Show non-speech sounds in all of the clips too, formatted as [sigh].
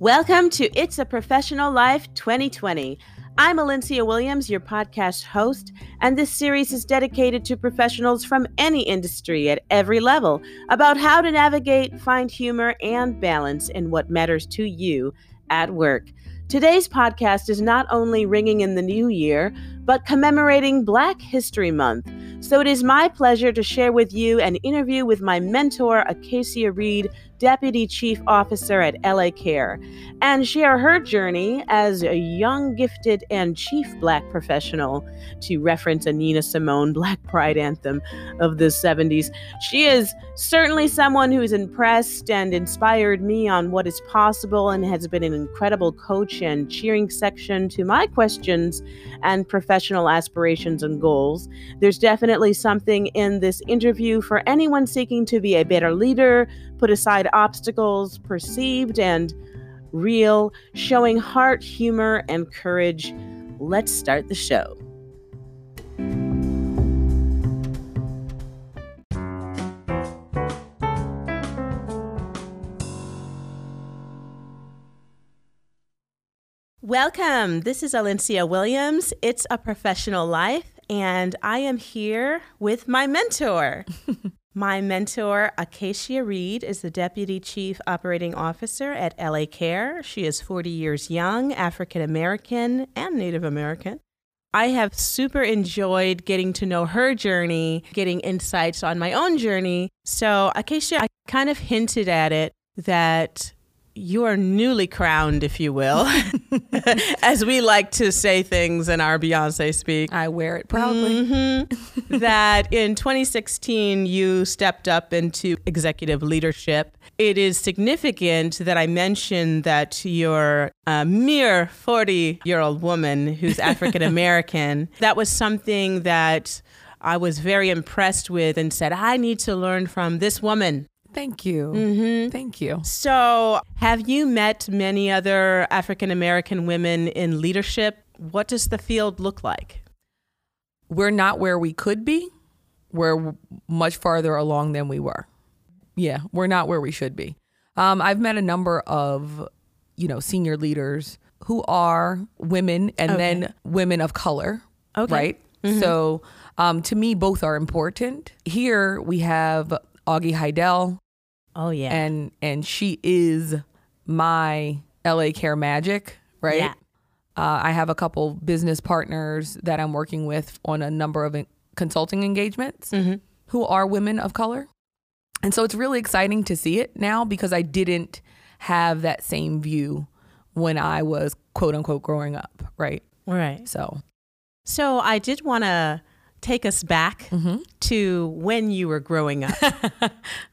Welcome to It's a Professional Life 2020. I'm Alencia Williams, your podcast host, and this series is dedicated to professionals from any industry at every level about how to navigate, find humor, and balance in what matters to you at work. Today's podcast is not only ringing in the new year, but commemorating Black History Month. So it is my pleasure to share with you an interview with my mentor, Acacia Reed, Deputy Chief Officer at LA Care, and share her journey as a young, gifted, and chief Black professional, to reference a Nina Simone Black Pride anthem of the 70s. She is certainly someone who's impressed and inspired me on what is possible and has been an incredible coach and cheering section to my questions and professional aspirations and goals. There's definitely something in this interview for anyone seeking to be a better leader, put aside obstacles, perceived and real, showing heart, humor, and courage. Let's start the show. Welcome. This is Alencia Williams. It's a professional life, and I am here with my mentor. [laughs] my mentor, Acacia Reed, is the Deputy Chief Operating Officer at LA Care. She is 40 years young, African American, and Native American. I have super enjoyed getting to know her journey, getting insights on my own journey. So, Acacia, I kind of hinted at it that you are newly crowned, if you will, [laughs] as we like to say things in our Beyonce speak. I wear it proudly. Mm-hmm. [laughs] that in 2016, you stepped up into executive leadership. It is significant that I mentioned that you're a mere 40 year old woman who's [laughs] African American. that was something that I was very impressed with and said, I need to learn from this woman Thank you. Mm-hmm. Thank you. So, have you met many other African American women in leadership? What does the field look like? We're not where we could be. We're much farther along than we were. Yeah, we're not where we should be. Um, I've met a number of, you know, senior leaders who are women and Okay. then women of color. Okay. Right. So, um, to me, both are important. Here we have Augie Heidel, Oh, yeah. and and she is my LA Care magic, right? Yeah. Uh, I have a couple business partners that I'm working with on a number of consulting engagements Mhm. who are women of color. And so it's really exciting to see it now because I didn't have that same view when I was quote unquote growing up, right? Right. So, So, I did want to take us back Mm-hmm. to when you were growing up [laughs]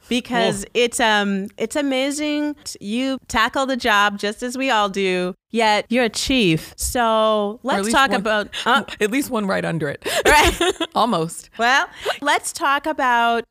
because it's um it's amazing you tackle the job just as we all do yet you're a chief so let's talk one- about [laughs] uh, at least one right under it. right [laughs] Almost. Well, let's talk about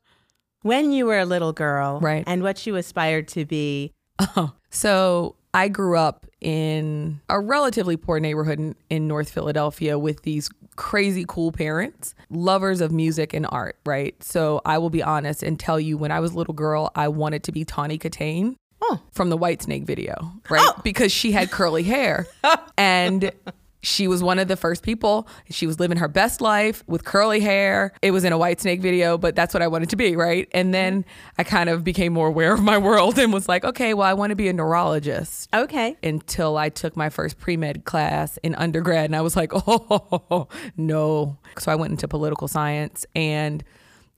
when you were a little girl, Right. and what you aspired to be. Oh, so I grew up in a relatively poor neighborhood in, in North Philadelphia with these crazy cool parents, lovers of music and art, right? So I will be honest and tell you when I was a little girl, I wanted to be Tawny Kitaen Oh. from the Whitesnake video, right? Oh. Because she had curly hair. [laughs] and she was one of the first people. She was living her best life with curly hair. It was in a Whitesnake video, but that's what I wanted to be, right? And then I kind of became more aware of my [laughs] world and was like, okay, well, I want to be a neurologist Okay. until I took my first pre med class in undergrad. And I was like, [laughs] oh, no. So I went into political science and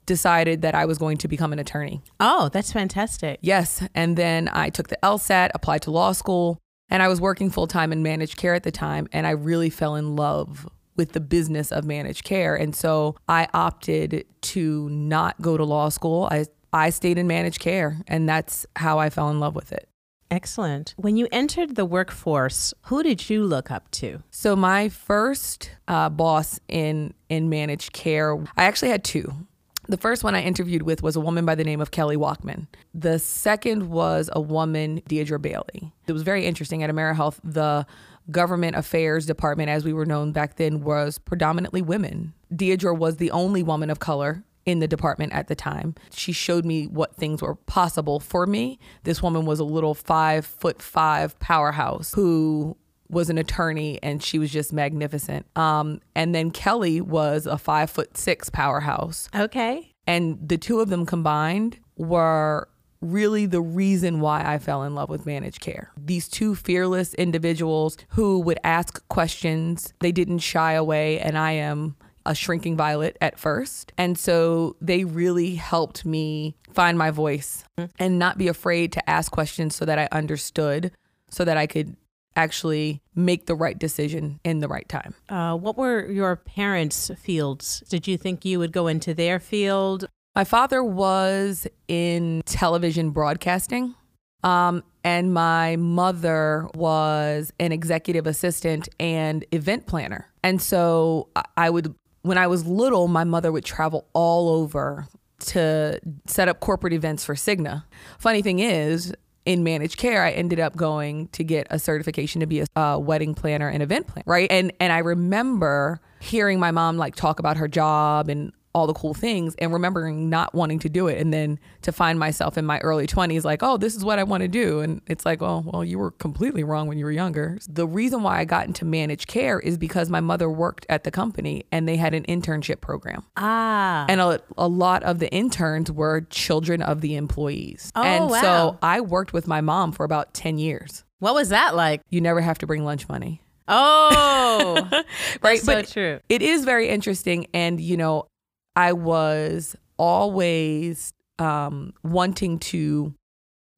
decided that I was going to become an attorney. Oh, that's fantastic. Yes. And then I took the LSAT, applied to law school, and I was working full time in managed care at the time. And I really fell in love with the business of managed care. And so I opted to not go to law school. I, I stayed in managed care, and that's how I fell in love with it. Excellent. When you entered the workforce, who did you look up to? So my first uh, boss in in managed care, I actually had two. The first one I interviewed with was a woman by the name of Kelly Walkman. The second was a woman, Deidre Bailey. It was very interesting at AmeriHealth. The government affairs department, as we were known back then, was predominantly women. Deidre was the only woman of color in the department at the time. She showed me what things were possible for me. This woman was a little five foot five powerhouse who was an attorney and she was just magnificent. Um, and then Kelly was a five foot six powerhouse. Okay. And the two of them combined were really the reason why I fell in love with managed care. These two fearless individuals who would ask questions, they didn't shy away, and I am a shrinking violet at first. And so they really helped me find my voice and not be afraid to ask questions so that I understood, so that I could actually make the right decision in the right time. Uh, what were your parents' fields? Did you think you would go into their field? My father was in television broadcasting. Um, and my mother was an executive assistant and event planner. And so I would, when I was little, my mother would travel all over to set up corporate events for Cigna. Funny thing is, in managed care, I ended up going to get a certification to be a, a wedding planner and event planner, right? And and I remember hearing my mom like talk about her job and all the cool things and remembering not wanting to do it. And then to find myself in my early 20s like oh this is what i want to do. And it's like oh well you were completely wrong when you were younger. The reason why i got into managed care is because my mother worked at the company and they had an internship program. Ah. And a, a lot of the interns were children of the employees. Oh, and wow. so i worked with my mom for about 10 years. What was that like? You never have to bring lunch money. Oh, [laughs] right. so but true. It is very interesting. And, you know, I was always um, wanting to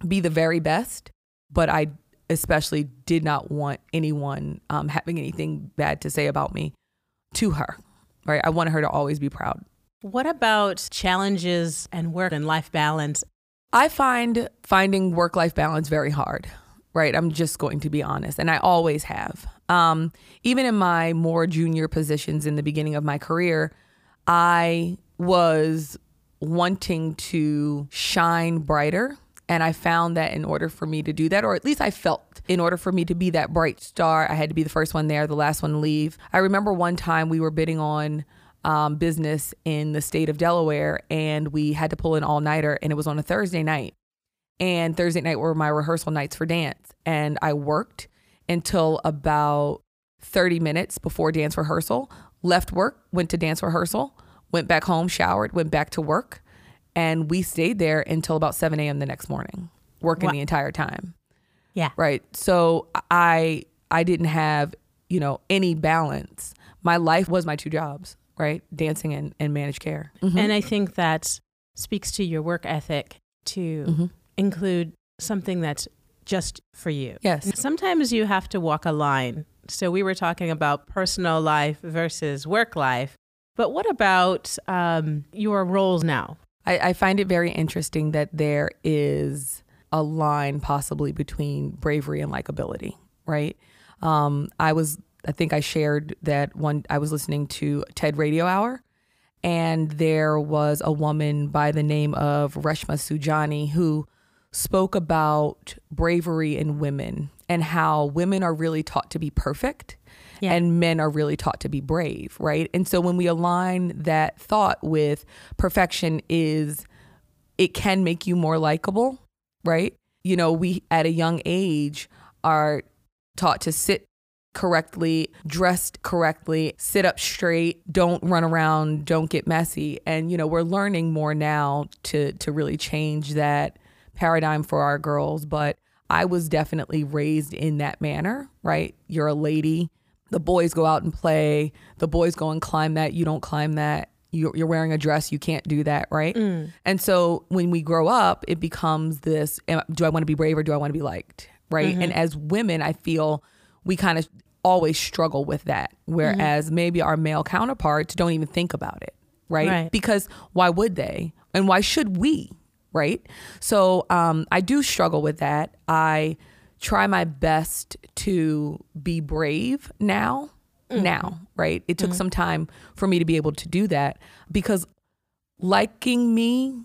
be the very best, but I especially did not want anyone um, having anything bad to say about me to her. Right? I wanted her to always be proud. What about challenges and work and life balance? I find finding work life balance very hard. Right? I'm just going to be honest, and I always have. Um, even in my more junior positions in the beginning of my career, I was wanting to shine brighter. And I found that in order for me to do that, or at least I felt in order for me to be that bright star, I had to be the first one there, the last one to leave. I remember one time we were bidding on um, business in the state of Delaware and we had to pull an all nighter, and it was on a Thursday night. And Thursday night were my rehearsal nights for dance. And I worked until about 30 minutes before dance rehearsal, left work, went to dance rehearsal, went back home, showered, went back to work, and we stayed there until about 7 a.m. the next morning, working Wow. the entire time. Yeah. Right. So I I didn't have, you know, any balance. My life was my two jobs, right? Dancing and, and managed care. And I think that speaks to your work ethic to Mhm. include something that's just for you. Yes. Sometimes you have to walk a line. So we were talking about personal life versus work life. But what about um, your roles now? I, I find it very interesting that there is a line possibly between bravery and likability, right? Um, I was, I think I shared that one, I was listening to TED Radio Hour, and there was a woman by the name of Reshma Saujani who spoke about bravery in women and how women are really taught to be perfect Yeah. and men are really taught to be brave, right? And so when we align that thought with perfection is it can make you more likable, right? You know, we at a young age are taught to sit correctly, dressed correctly, sit up straight, don't run around, don't get messy. And you know, we're learning more now to to really change that paradigm for our girls, but I was definitely raised in that manner, right? You're a lady. The boys go out and play. The boys go and climb that. You don't climb that. You're, you're wearing a dress. You can't do that, right? Mm. And so when we grow up, it becomes this do I want to be brave or do I want to be liked, right? Mm-hmm. And as women, I feel we kind of always struggle with that, whereas mm-hmm. maybe our male counterparts don't even think about it, right? Right. Because why would they? And why should we? Right. So um, I do struggle with that. I try my best to be brave now. Now, right? It took some time for me to be able to do that because liking me,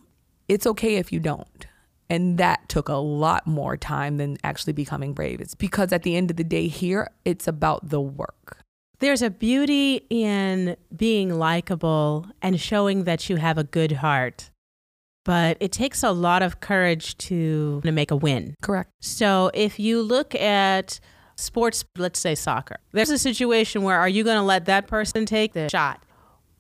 it's okay if you don't. And that took a lot more time than actually becoming brave. It's because at the end of the day, here, it's about the work. There's a beauty in being likable and showing that you have a good heart. But it takes a lot of courage to, to make a win. Correct. So if you look at sports, let's say soccer, there's a situation where are you going to let that person take the shot?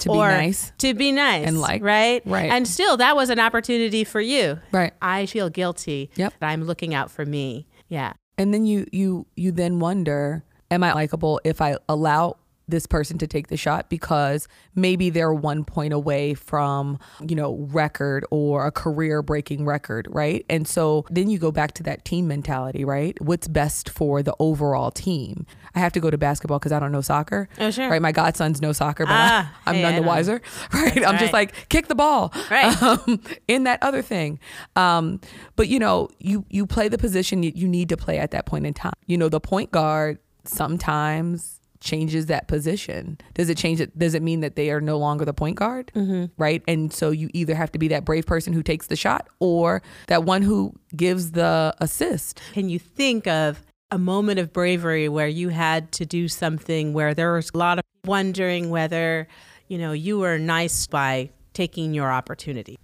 To be or nice. To be nice. And like- right? right. And still, that was an opportunity for you. Right. I feel guilty Yep. that I'm looking out for me. Yeah. And then you you you then wonder, am I likable if I allow this person to take the shot because maybe they're one point away from, you know, record or a career breaking record, right? And so then you go back to that team mentality, right? What's best for the overall team? I have to go to basketball because I don't know soccer. Oh, sure. Right. My godsons no soccer, but Ah, I, am hey, none the wiser. [laughs] Right. I'm right. just like, kick the ball. Right. [laughs] Um, in that other thing. Um, but you know, you you play the position you need to play at that point in time. You know, the point guard sometimes changes that position. Does it change it? Does it mean that they are no longer the point guard? Mm-hmm. Right. And so you either have to be that brave person who takes the shot or that one who gives the assist. Can you think of a moment of bravery where you had to do something where there was a lot of wondering whether, you know, you were nice by taking your opportunity?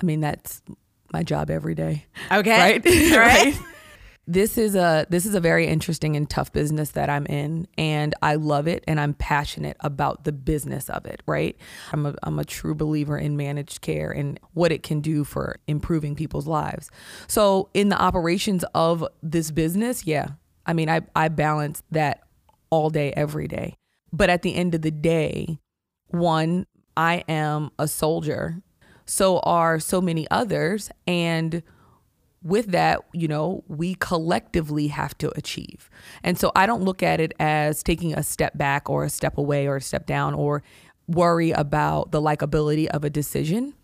I mean, that's my job every day. Okay. right [laughs] Right. This is a this is a very interesting and tough business that i'm in and i love it and i'm passionate about the business of it right? I'm a, I'm a true believer in managed care and what it can do for improving people's lives. So in the operations of this business yeah i mean i, I balance that all day every day. But at the end of the day one i am a soldier. So are so many others and with that, you know, we collectively have to achieve. And so I don't look at it as taking a step back or a step away or a step down or worry about the likability of a decision.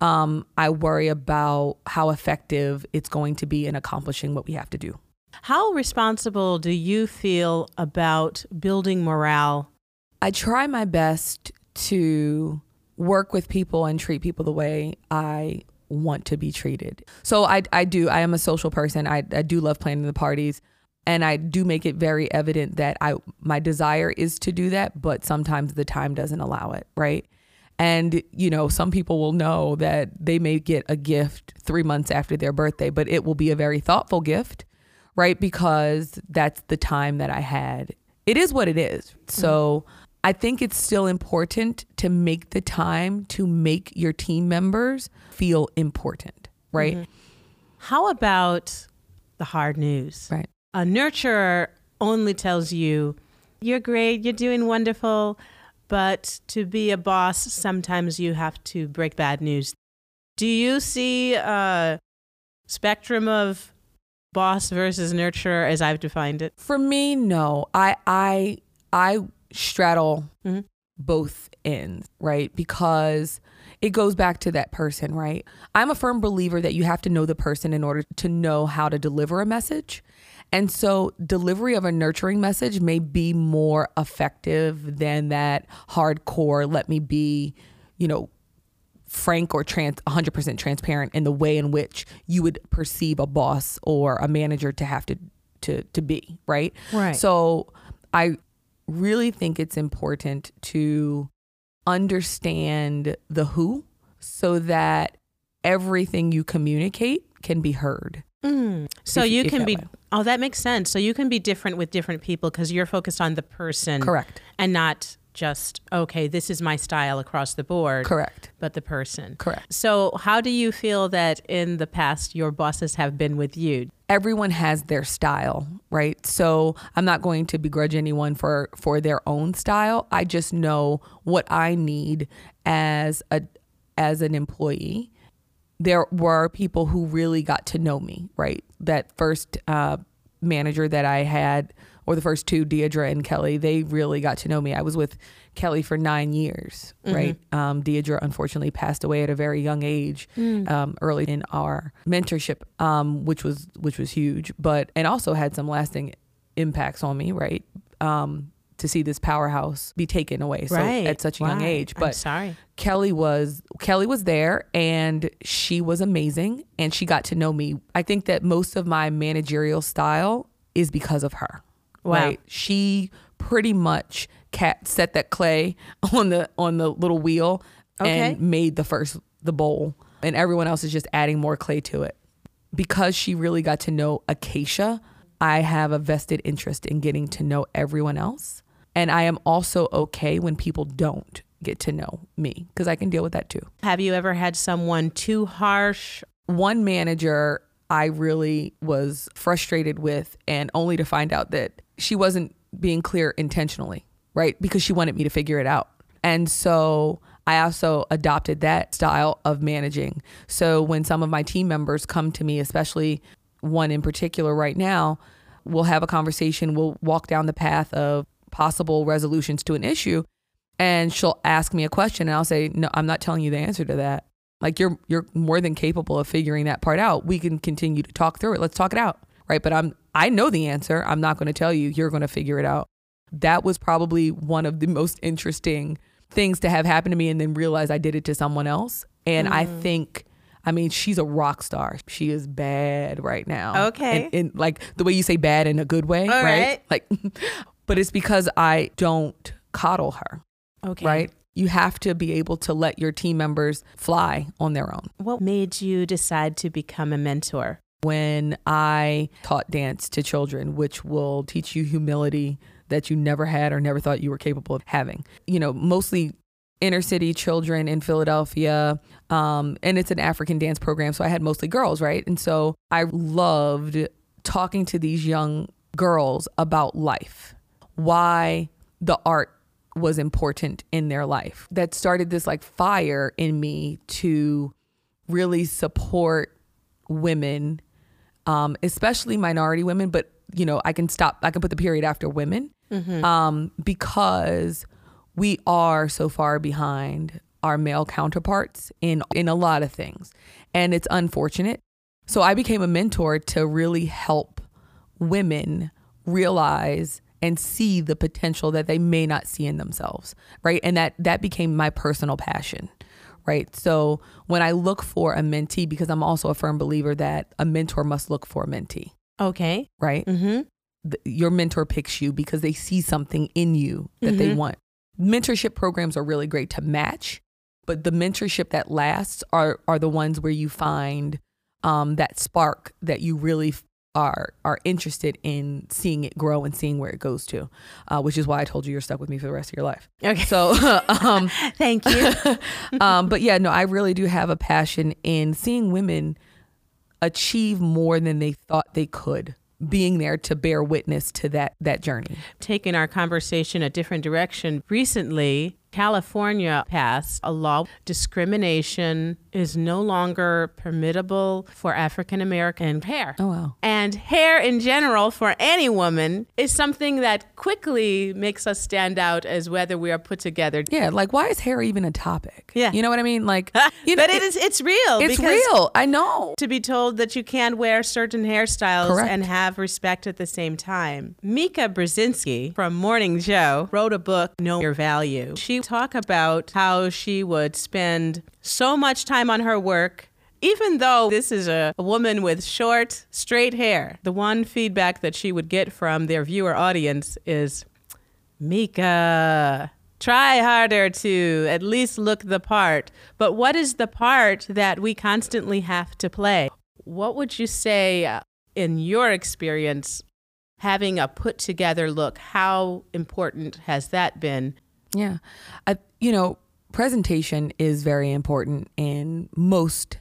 Um, I worry about how effective it's going to be in accomplishing what we have to do. How responsible do you feel about building morale? I try my best to work with people and treat people the way I want to be treated. So I, I do. I am a social person. I, I do love planning the parties. And I do make it very evident that I my desire is to do that, but sometimes the time doesn't allow it, right? And you know, some people will know that they may get a gift 3 months after their birthday, but it will be a very thoughtful gift, right? Because that's the time that I had. It is what it is. So mm-hmm. I think it's still important to make the time to make your team members feel important, right? Mm-hmm. How about the hard news? Right. A nurturer only tells you, you're great, you're doing wonderful, but to be a boss, sometimes you have to break bad news. Do you see a spectrum of boss versus nurturer as I've defined it? For me, no. I I I straddle Mhm. both ends, right? Because it goes back to that person, right? I'm a firm believer that you have to know the person in order to know how to deliver a message. And so delivery of a nurturing message may be more effective than that hardcore let me be, you know, frank or trans 100% transparent in the way in which you would perceive a boss or a manager to have to to to be, right? Right. So I really think it's important to understand the who so that everything you communicate can be heard. Mm. So If- you if can be, way. oh, that makes sense. So you can be different with different people because you're focused on the person. Correct. And not just, okay, this is my style across the board. Correct. But the person. Correct. So how do you feel that in the past your bosses have been with you? everyone has their style, right? So I'm not going to begrudge anyone for for their own style. I just know what I need as a as an employee. There were people who really got to know me, right? That first uh, manager that I had, or the first two, Deidre and Kelly, they really got to know me. I was with Kelly for nine years, right? Um, Deidre unfortunately passed away at a very young age, um, early in our mentorship, um, which was which was huge, but and also had some lasting impacts on me, right? Um, to see this powerhouse be taken away so right. at such a young Why? age, I'm but sorry. Kelly was Kelly was there and she was amazing and she got to know me. I think that most of my managerial style is because of her. Wow. Right? She pretty much cat set that clay [laughs] on the on the little wheel Okay. and made the first the bowl and everyone else is just adding more clay to it because she really got to know acacia i have a vested interest in getting to know everyone else and i am also okay when people don't get to know me because i can deal with that too Have you ever had someone too harsh? one manager I really was frustrated with, and only to find out that she wasn't being clear intentionally, right? Because she wanted me to figure it out. And so I also adopted that style of managing. So when some of my team members come to me, especially one in particular right now, we'll have a conversation, we'll walk down the path of possible resolutions to an issue, and she'll ask me a question, and I'll say, No, I'm not telling you the answer to that. Like you're you're more than capable of figuring that part out. We can continue to talk through it. Let's talk it out. Right? But I'm I know the answer. I'm not going to tell you. You're going to figure it out. That was probably one of the most interesting things to have happen to me and then realize I did it to someone else. And I mm. think I mean, she's a rock star. She is bad right now. Okay. And, and like the way you say bad in a good way, right. Like [laughs] but it's because I don't coddle her Okay. right? You have to be able to let your team members fly on their own. What made you decide to become a mentor? When I taught dance to children, which will teach you humility that you never had or never thought you were capable of having, you know, mostly inner city children in Philadelphia. Um, and it's an African dance program. So I had mostly girls, right? And so I loved talking to these young girls about life, why the art was important in their life. That started this like fire in me to really support women, um, especially minority women, but you know, I can stop, I can put the period after women um, because we are so far behind our male counterparts in in a lot of things, and it's unfortunate. So I became a mentor to really help women realize and see the potential that they may not see in themselves, right? And that that became my personal passion, right? So when I look for a mentee, because I'm also a firm believer that a mentor must look for a mentee, Okay. right? Mm-hmm. th- your mentor picks you because they see something in you that they want. Mentorship programs are really great to match, but the mentorship that lasts are are the ones where you find um, that spark that you really f- are are interested in seeing it grow and seeing where it goes to, uh, which is why I told you you're stuck with me for the rest of your life. Okay. So, [laughs] um, [laughs] Thank you. [laughs] um, but yeah, no, I really do have a passion in seeing women achieve more than they thought they could being there to bear witness to that that journey. Taking our conversation a different direction, recently California passed a law. Discrimination is no longer permittable for African American hair. Oh wow. And hair in general for any woman is something that quickly makes us stand out as whether we are put together. Yeah, like why is hair even a topic? Yeah. You know what I mean? Like [laughs] you know, but it is it's real. it's real. I know. to be told that you can't wear certain hairstyles Correct. and have respect at the same time. Mika Brzezinski from Morning Joe wrote a book, Know Your Value. She talked about how she would spend so much time on her work. Even though this is a, a woman with short, straight hair, the one feedback that she would get from their viewer audience is Mika, try harder to at least look the part. But what is the part that we constantly have to play? What would you say, uh, in your experience, having a put together look, how important has that been? Yeah. I you know, presentation is very important in most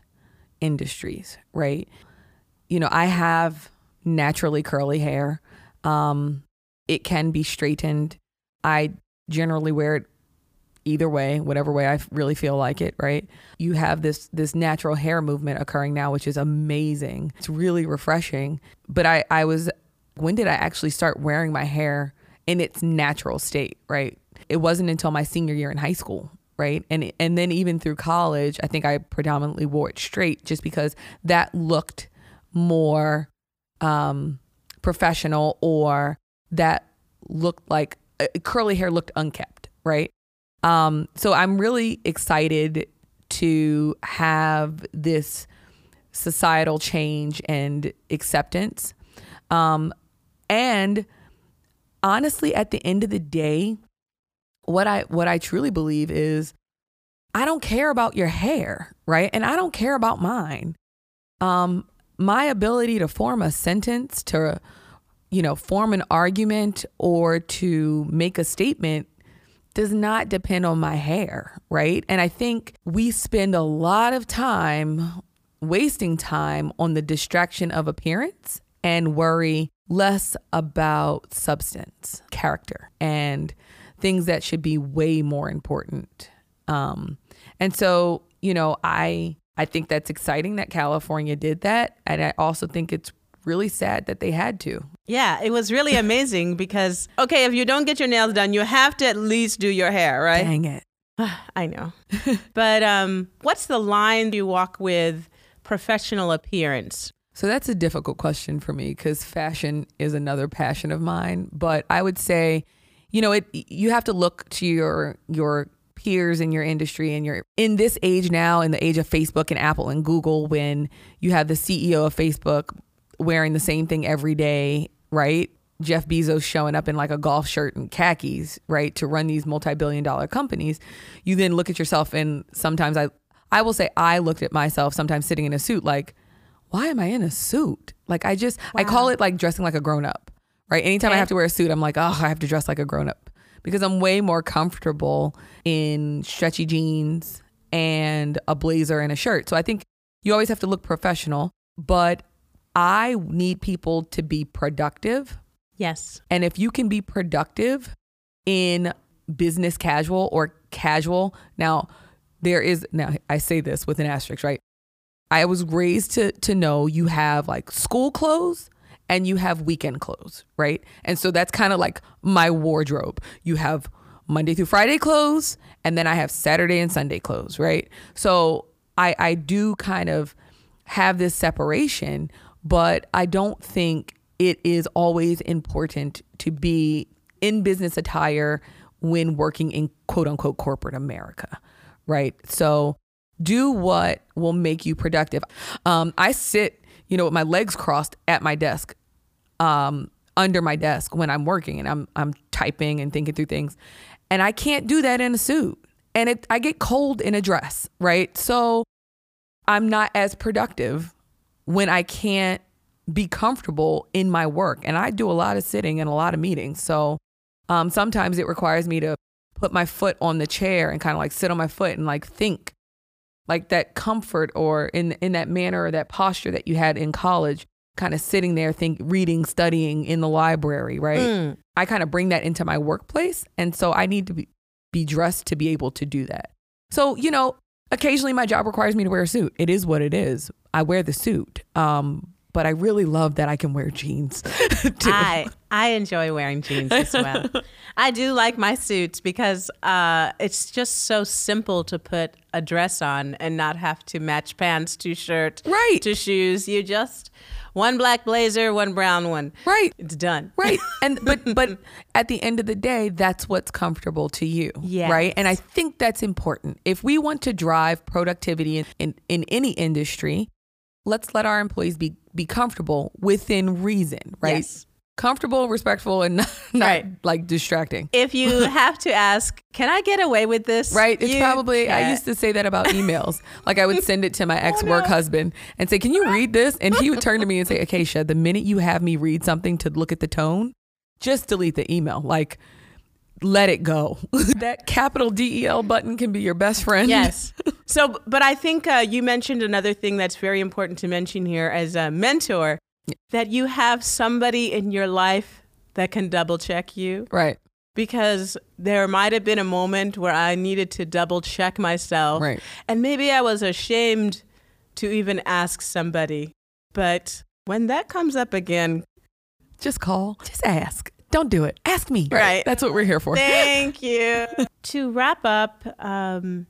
industries, right? You know, I have naturally curly hair. Um it can be straightened. I generally wear it either way, whatever way I really feel like it, right? You have this this natural hair movement occurring now which is amazing. It's really refreshing. But I I was when did I actually start wearing my hair in its natural state, right? It wasn't until my senior year in high school, right? And and then even through college, I think I predominantly wore it straight just because that looked more um professional or that looked like uh, curly hair looked unkept, right? Um so I'm really excited to have this societal change and acceptance. Um and honestly, at the end of the day, what I what I truly believe is I don't care about your hair, right? And I don't care about mine. Um my ability to form a sentence to you know, form an argument or to make a statement does not depend on my hair, right? And I think we spend a lot of time wasting time on the distraction of appearance and worry less about substance, character, and things that should be way more important. Um, and so, you know, I I think that's exciting that California did that, and I also think it's really sad that they had to. Yeah, it was really amazing [laughs] because okay, if you don't get your nails done, you have to at least do your hair, right? Dang it. [sighs] I know. [laughs] but um what's the line you walk with professional appearance? So that's a difficult question for me because fashion is another passion of mine. But I would say, you know, it you have to look to your your peers in your industry and you're in this age now, in the age of Facebook and Apple and Google, when you have the CEO of Facebook wearing the same thing every day, right? Jeff Bezos showing up in like a golf shirt and khakis, right, to run these multi-billion dollar companies. You then look at yourself and sometimes I I will say I looked at myself sometimes sitting in a suit like why am I in a suit? Like I just wow. I call it like dressing like a grown up. Right? Anytime okay. I have to wear a suit, I'm like, "Oh, I have to dress like a grown up." Because I'm way more comfortable in stretchy jeans and a blazer and a shirt. So I think you always have to look professional, but I need people to be productive. Yes. And if you can be productive in business casual or casual, now there is now I say this with an asterisk, right? I was raised to to know you have like school clothes and you have weekend clothes, right? And so that's kind of like my wardrobe. You have Monday through Friday clothes and then I have Saturday and Sunday clothes, right? So I I do kind of have this separation but I don't think it is always important to be in business attire when working in quote unquote corporate America, right? So do what will make you productive. Um, I sit, you know, with my legs crossed at my desk, um, under my desk when I'm working and I'm I'm typing and thinking through things, and I can't do that in a suit, and it I get cold in a dress, right? So I'm not as productive when I can't be comfortable in my work. And I do a lot of sitting and a lot of meetings. So um, sometimes it requires me to put my foot on the chair and kind of like sit on my foot and like think like that comfort or in in that manner or that posture that you had in college kind of sitting there think reading studying in the library right? Mm. i kind of bring that into my workplace and so i need to be, be dressed to be able to do that. So you know occasionally my job requires me to wear a suit. It is what it is. I wear the suit um, but I really love that I can wear jeans. [laughs] I I enjoy wearing jeans as well. [laughs] I do like my suits because uh, it's just so simple to put a dress on and not have to match pants to shirt, right, to shoes. You just one black blazer, one brown one. Right. It's done. Right. [laughs] And but but at the end of the day, that's what's comfortable to you. Yeah. Right. And I think that's important. If we want to drive productivity in, in, in any industry, let's let our employees be be comfortable within reason, right? Yes. Comfortable, respectful, and [laughs] not, not right. like distracting. If you [laughs] have to ask, can I get away with this? Right. It's probably, I used to say that about emails. like I would send it to my ex [laughs] work oh, no. husband and say, can you read this? And he would turn to me and say, Acacia, the minute you have me read something to look at the tone, just delete the email. Like, let it go. that capital DEL button can be your best friend. Yes. So, but I think uh, you mentioned another thing that's very important to mention here as a mentor that you have somebody in your life that can double check you. Right. Because there might have been a moment where I needed to double check myself. Right. And maybe I was ashamed to even ask somebody. But when that comes up again, just call, just ask. Don't do it. Ask me. Right. That's what we're here for. Thank [laughs] you. to wrap up, um,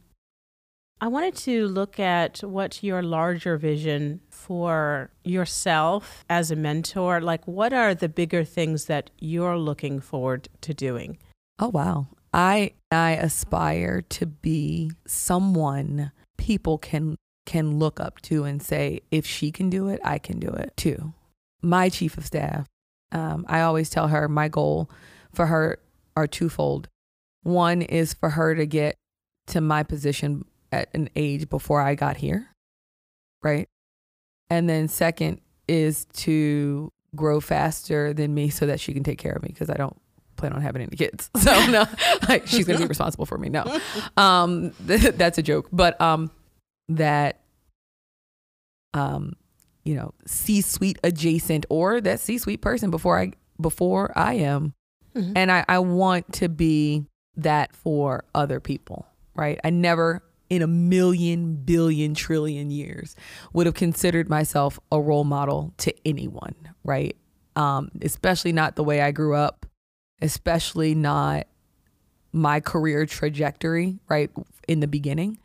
I wanted to look at what your larger vision for yourself as a mentor, like what are the bigger things that you're looking forward to doing? Oh wow. I I aspire to be someone people can can look up to and say if she can do it, I can do it too. My chief of staff um, I always tell her my goal for her are twofold. One is for her to get to my position at an age before I got here, right? And then second is to grow faster than me so that she can take care of me because I don't plan on having any kids. [laughs] So no, [laughs] like she's going to be responsible for me. No, [laughs] um, that's a joke. But um, that um, you know, C-suite adjacent or that C-suite person before I before I am, mm-hmm. and I I want to be that for other people. Right? I never in a million billion trillion years would have considered myself a role model to anyone right? Um, especially not the way i grew up especially not my career trajectory right in the beginning.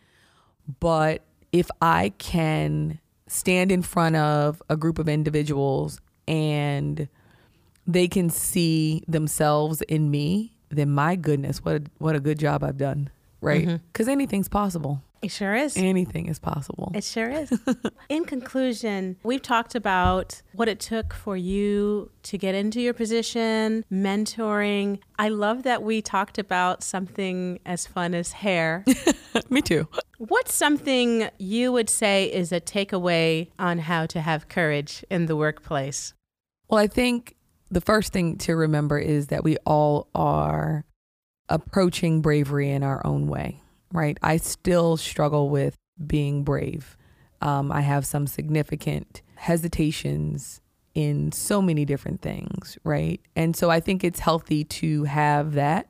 But if i can stand in front of a group of individuals and they can see themselves in me then my goodness what a, what a good job i've done right? Because mm-hmm. anything's possible. It sure is. Anything is possible. It sure is. [laughs] In conclusion, we've talked about what it took for you to get into your position, mentoring. I love that we talked about something as fun as hair. [laughs] Me too. What's something you would say is a takeaway on how to have courage in the workplace? Well, I think the first thing to remember is that we all are approaching bravery in our own way, right? I still struggle with being brave. Um, I have some significant hesitations in so many different things, right? And so I think it's healthy to have that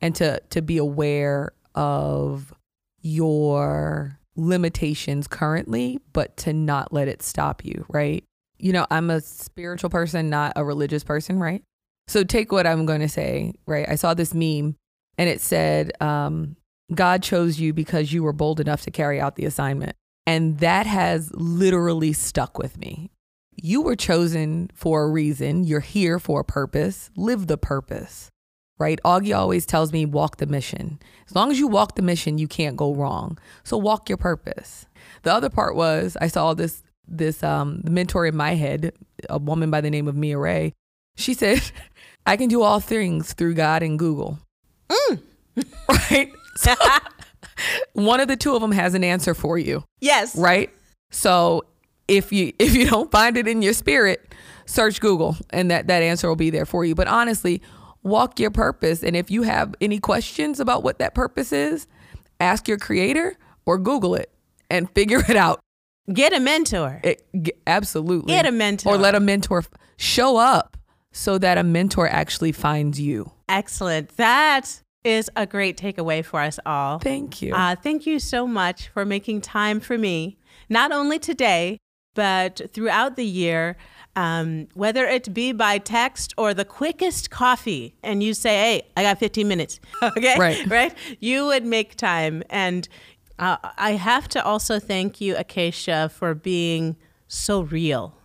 and to to be aware of your limitations currently, but to not let it stop you, right? You know, I'm a spiritual person, not a religious person, right? So take what I'm going to say, right? I saw this meme and it said, um, God chose you because you were bold enough to carry out the assignment. And that has literally stuck with me. You were chosen for a reason. You're here for a purpose. Live the purpose, right? Augie always tells me, walk the mission. As long as you walk the mission, you can't go wrong. So walk your purpose. The other part was I saw this this um, mentor in my head, a woman by the name of Mia Ray. She said, [laughs] I can do all things through God and Google. Mm. [laughs] right? So, [laughs] one of the two of them has an answer for you. Yes. Right? So if you [laughs] if you don't find it in your spirit, search Google and that that answer will be there for you. But honestly, walk your purpose and if you have any questions about what that purpose is, ask your creator or Google it and figure it out. Get a mentor. It, absolutely. Get a mentor. Or let a mentor show up so that a mentor actually finds you. Excellent. That is a great takeaway for us all. Thank you. Uh, thank you so much for making time for me, not only today, but throughout the year. Um, whether it be by text or the quickest coffee, and you say, "Hey, I got 15 minutes," [laughs] okay, right, [laughs] right, you would make time. And uh, I have to also thank you, Acacia, for being so real.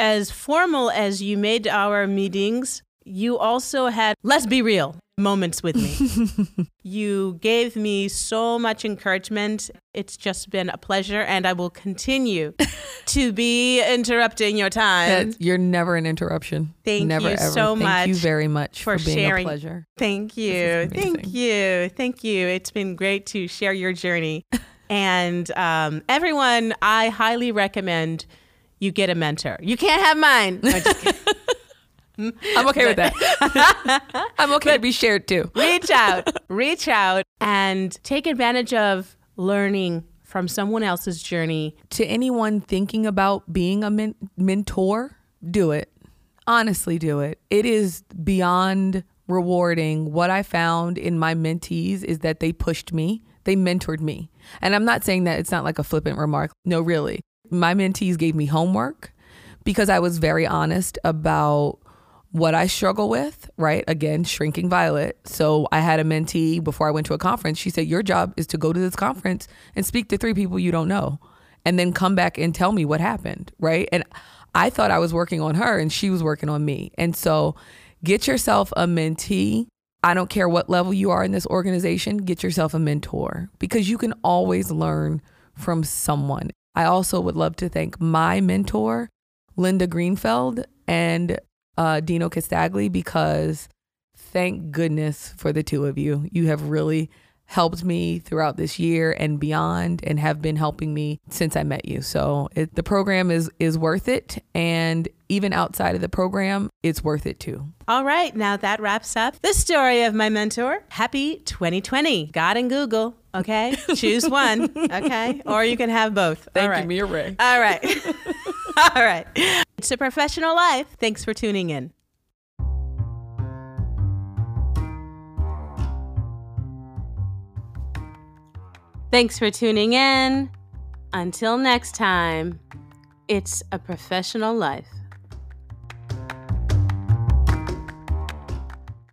As formal as you made our meetings, you also had, let's be real, moments with me. [laughs] you gave me so much encouragement. It's just been a pleasure, and I will continue [laughs] to be interrupting your time. you're never an interruption. Thank never, you ever. so Thank much. Thank you very much for, for being sharing. a pleasure. Thank you. Thank you. Thank you. It's been great to share your journey. [laughs] and um, everyone, I highly recommend you get a mentor. You can't have mine. [laughs] I'm okay with that. [laughs] I'm okay but to be shared too. reach out, reach out, and take advantage of learning from someone else's journey. To anyone thinking about being a men- mentor, do it. Honestly, do it. It is beyond rewarding. What I found in my mentees is that they pushed me, they mentored me. And I'm not saying that it's not like a flippant remark. No, really. My mentees gave me homework because I was very honest about what I struggle with, right? Again, shrinking violet. So I had a mentee before I went to a conference. She said, Your job is to go to this conference and speak to three people you don't know and then come back and tell me what happened, right? And I thought I was working on her and she was working on me. And so get yourself a mentee. I don't care what level you are in this organization, get yourself a mentor because you can always learn from someone. I also would love to thank my mentor, Linda Greenfeld, and uh, Dino Castagli because thank goodness for the two of you. You have really helped me throughout this year and beyond and have been helping me since I met you. So it, the program is is worth it and even outside of the program, it's worth it too. All right, now that wraps up the story of my mentor. Happy 2020. God and Google, okay? Choose one, okay? Or you can have both. Thank All right. you, Mia Ray. All right. [laughs] All right. It's a professional life. Thanks for tuning in. Thanks for tuning in. Until next time, it's a professional life.